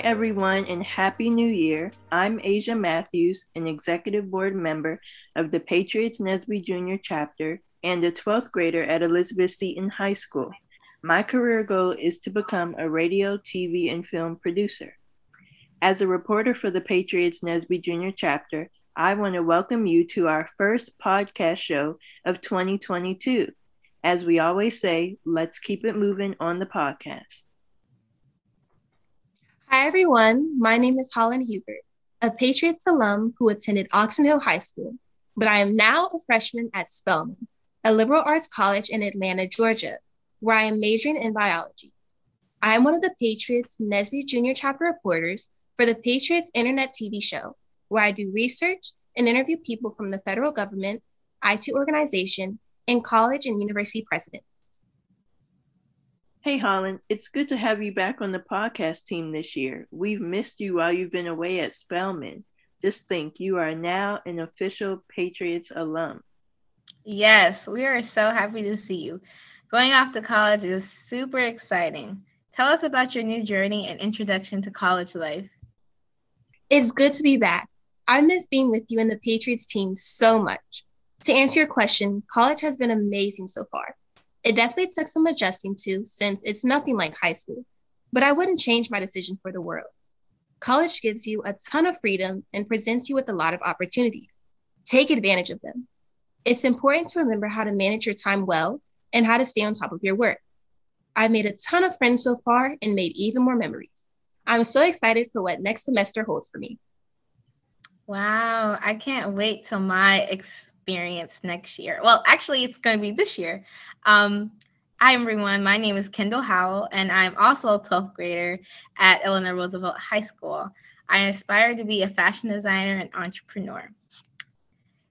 Hi, everyone, and Happy New Year. I'm Asia Matthews, an executive board member of the Patriots NSBE Junior chapter and a 12th grader at Elizabeth Seton High School. My career goal is to become a radio, TV, and film producer. As a reporter for the Patriots NSBE Junior chapter, I want to welcome you to our first podcast show of 2022. As we always say, let's keep it moving on the podcast. Hi, everyone. My name is Holland Hubert, a Patriots alum who attended Oxon Hill High School, but I am now a freshman at Spelman, a liberal arts college in Atlanta, Georgia, where I am majoring in biology. I am one of the Patriots NSBE Junior chapter reporters for the Patriots Internet TV show, where I do research and interview people from the federal government, IT organization, and college and university presidents. Hey, Holland, it's good to have you back on the podcast team this year. We've missed you while you've been away at Spelman. Just think, you are now an official Patriots alum. Yes, we are so happy to see you. Going off to college is super exciting. Tell us about your new journey and introduction to college life. It's good to be back. I miss being with you and the Patriots team so much. To answer your question, college has been amazing so far. It definitely took some adjusting to since it's nothing like high school, but I wouldn't change my decision for the world. College gives you a ton of freedom and presents you with a lot of opportunities. Take advantage of them. It's important to remember how to manage your time well and how to stay on top of your work. I've made a ton of friends so far and made even more memories. I'm so excited for what next semester holds for me. Wow, I can't wait till my experience next year. Well, actually, it's going to be this year. Um, hi, everyone. My name is Kendall Howell, and I'm also a 12th grader at Eleanor Roosevelt High School. I aspire to be a fashion designer and entrepreneur.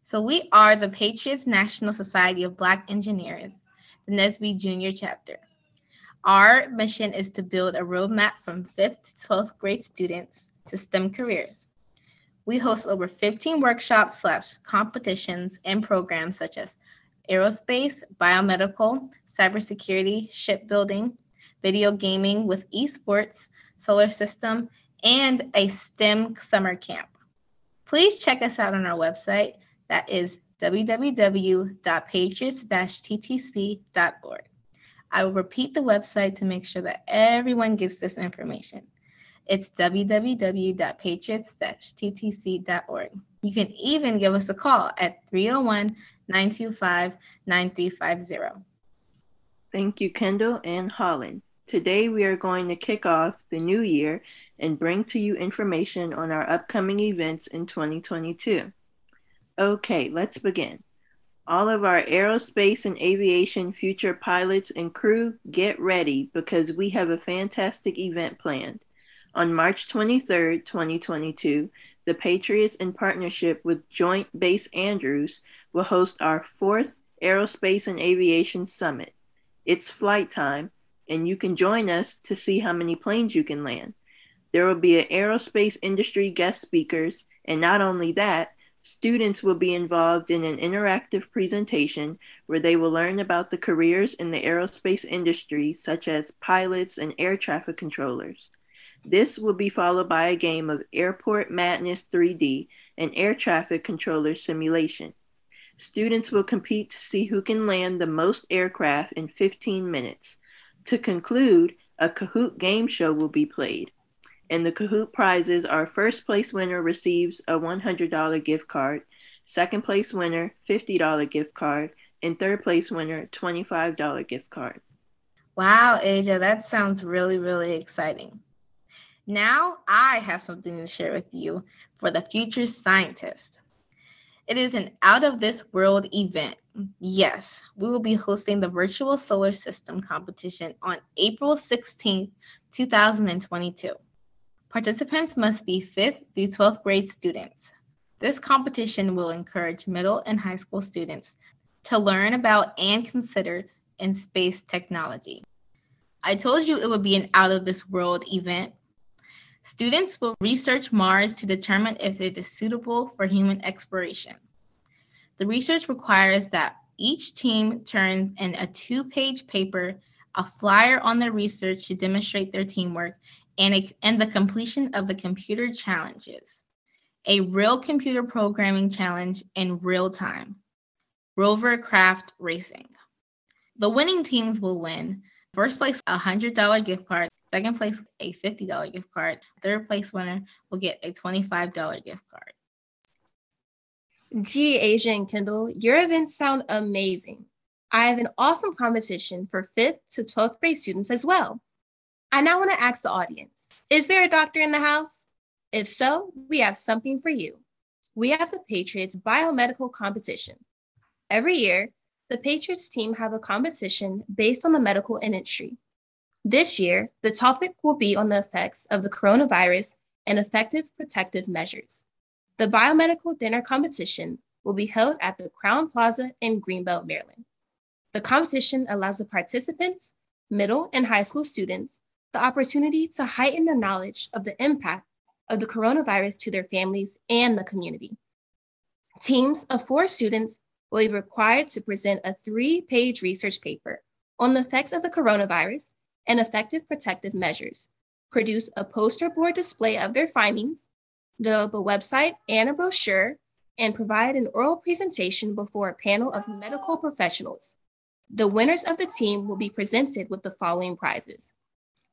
So, we are the Patriots National Society of Black Engineers, the NSBE Junior chapter. Our mission is to build a roadmap from 5th to 12th grade students to STEM careers. We host over 15 workshops slash competitions and programs such as aerospace, biomedical, cybersecurity, shipbuilding, video gaming with esports, solar system, and a STEM summer camp. Please check us out on our website that is www.patriots-ttc.org. I will repeat the website to make sure that everyone gets this information. It's www.patriots-ttc.org. You can even give us a call at 301 925 9350. Thank you, Kendall and Holland. Today we are going to kick off the new year and bring to you information on our upcoming events in 2022. Okay, let's begin. All of our aerospace and aviation future pilots and crew, get ready because we have a fantastic event planned. On March 23, 2022, the Patriots, in partnership with Joint Base Andrews, will host our fourth Aerospace and Aviation Summit. It's flight time, and you can join us to see how many planes you can land. There will be an aerospace industry guest speakers, and not only that, students will be involved in an interactive presentation where they will learn about the careers in the aerospace industry, such as pilots and air traffic controllers. This will be followed by a game of Airport Madness 3D and air traffic controller simulation. Students will compete to see who can land the most aircraft in 15 minutes. To conclude, a Kahoot game show will be played. And the Kahoot prizes are first place winner receives a $100 gift card, second place winner $50 gift card, and third place winner $25 gift card. Wow, Asia, that sounds really, really exciting. Now I have something to share with you for the future scientist. It is an out of this world event. Yes, we will be hosting the virtual solar system competition on April 16, 2022. Participants must be 5th through 12th grade students. This competition will encourage middle and high school students to learn about and consider in space technology. I told you it would be an out of this world event Students will research Mars to determine if it is suitable for human exploration. The research requires that each team turns in a two page paper, a flyer on their research to demonstrate their teamwork, and, a, and the completion of the computer challenges, a real computer programming challenge in real time, Rover Craft Racing. The winning teams will win first place a $100 gift card, second place a $50 gift card, third place winner will get a $25 gift card. Gee, Asia and Kendall, your events sound amazing. I have an awesome competition for 5th to 12th grade students as well. I now want to ask the audience Is there a doctor in the house? If so, we have something for you. We have the Patriots Biomedical Competition. Every year, the Patriots team have a competition based on the medical industry. This year, the topic will be on the effects of the coronavirus and effective protective measures. The biomedical dinner competition will be held at the Crowne Plaza in Greenbelt, Maryland. The competition allows the participants, middle and high school students, the opportunity to heighten the knowledge of the impact of the coronavirus to their families and the community. Teams of four students will be required to present a three page research paper on the effects of the coronavirus and effective protective measures, produce a poster board display of their findings, develop a website and a brochure, and provide an oral presentation before a panel of medical professionals. The winners of the team will be presented with the following prizes.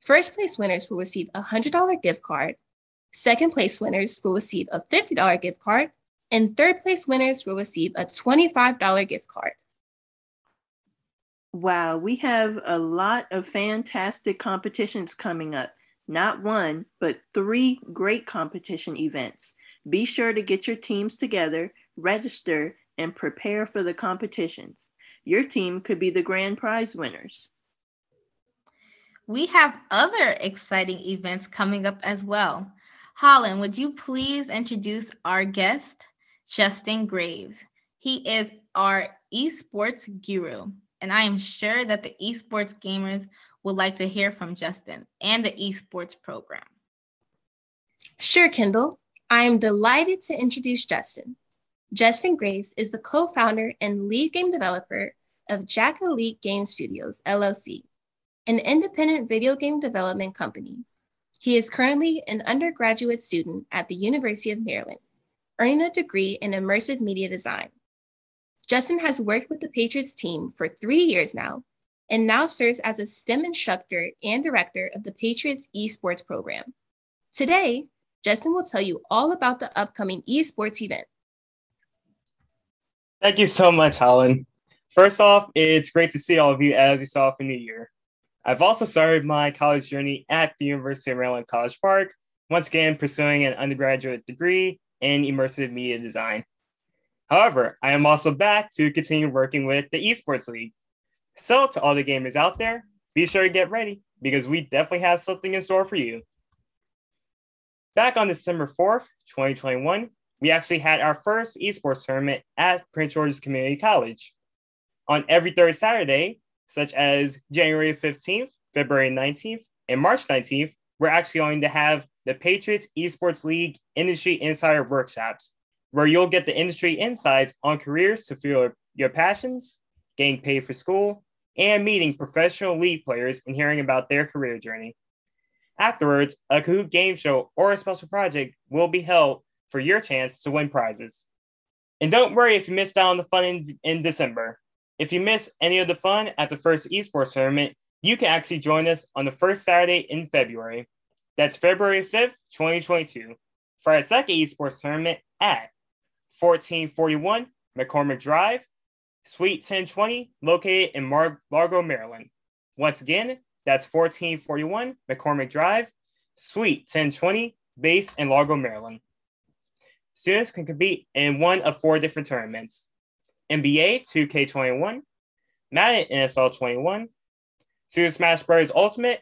First place winners will receive a $100 gift card. Second place winners will receive a $50 gift card and third place winners will receive a $25 gift card. Wow, we have a lot of fantastic competitions coming up. Not one, but three great competition events. Be sure to get your teams together, register, and prepare for the competitions. Your team could be the grand prize winners. We have other exciting events coming up as well. Holland, would you please introduce our guest? Justin Graves. He is our esports guru, and I am sure that the esports gamers would like to hear from Justin and the esports program. Sure, Kendall. I am delighted to introduce Justin. Justin Graves is the co founder and lead game developer of Jack Elite Game Studios, LLC, an independent video game development company. He is currently an undergraduate student at the University of Maryland earning a degree in immersive media design. Justin has worked with the Patriots team for three years now and now serves as a STEM instructor and director of the Patriots esports program. Today, Justin will tell you all about the upcoming esports event. Thank you so much, Holland. First off, it's great to see all of you as you saw for New Year. I've also started my college journey at the University of Maryland College Park, once again pursuing an undergraduate degree in immersive media design. However, I am also back to continue working with the Esports League. So, to all the gamers out there, be sure to get ready because we definitely have something in store for you. Back on December 4th, 2021, we actually had our first esports tournament at Prince George's Community College. On every third Saturday, such as January 15th, February 19th, and March 19th, we're actually going to have the Patriots Esports League Industry Insider Workshops, where you'll get the industry insights on careers to fuel your passions, getting paid for school, and meeting professional league players and hearing about their career journey. Afterwards, a Kahoot game show or a special project will be held for your chance to win prizes. And don't worry if you missed out on the fun in, in December. If you miss any of the fun at the first esports tournament, you can actually join us on the first Saturday in February. That's February 5th, 2022, for our second esports tournament at 1441 McCormick Drive, Suite 1020, located in Mar- Largo, Maryland. Once again, that's 1441 McCormick Drive, Suite 1020, based in Largo, Maryland. Students can compete in one of four different tournaments NBA 2K21, Madden NFL 21, Super Smash Bros. Ultimate,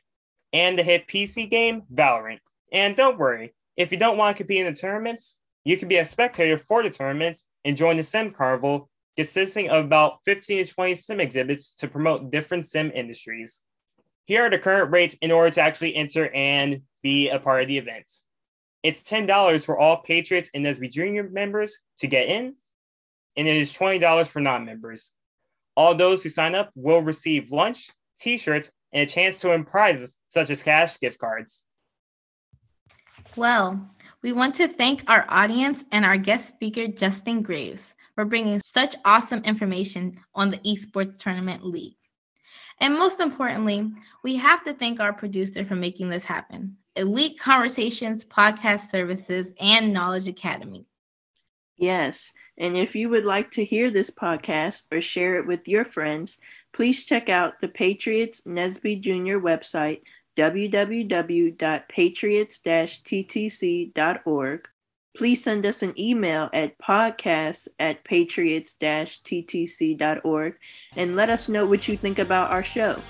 and the hit PC game Valorant. And don't worry, if you don't want to compete in the tournaments, you can be a spectator for the tournaments and join the Sim Carnival, consisting of about 15 to 20 sim exhibits to promote different sim industries. Here are the current rates in order to actually enter and be a part of the event. It's $10 for all Patriots and NSBE Junior members to get in, and it is $20 for non members. All those who sign up will receive lunch, t shirts, and a chance to win prizes such as cash gift cards. Well, we want to thank our audience and our guest speaker, Justin Graves, for bringing such awesome information on the Esports Tournament League. And most importantly, we have to thank our producer for making this happen Elite Conversations, Podcast Services, and Knowledge Academy. Yes. And if you would like to hear this podcast or share it with your friends, please check out the Patriots NSBE Jr. website, www.patriots-ttc.org. Please send us an email at podcast at patriots-ttc.org and let us know what you think about our show.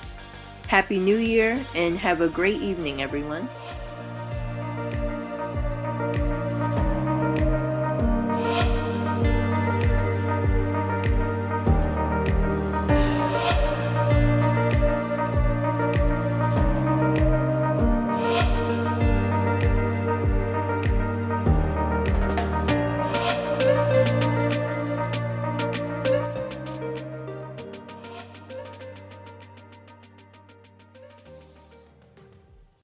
Happy New Year and have a great evening, everyone.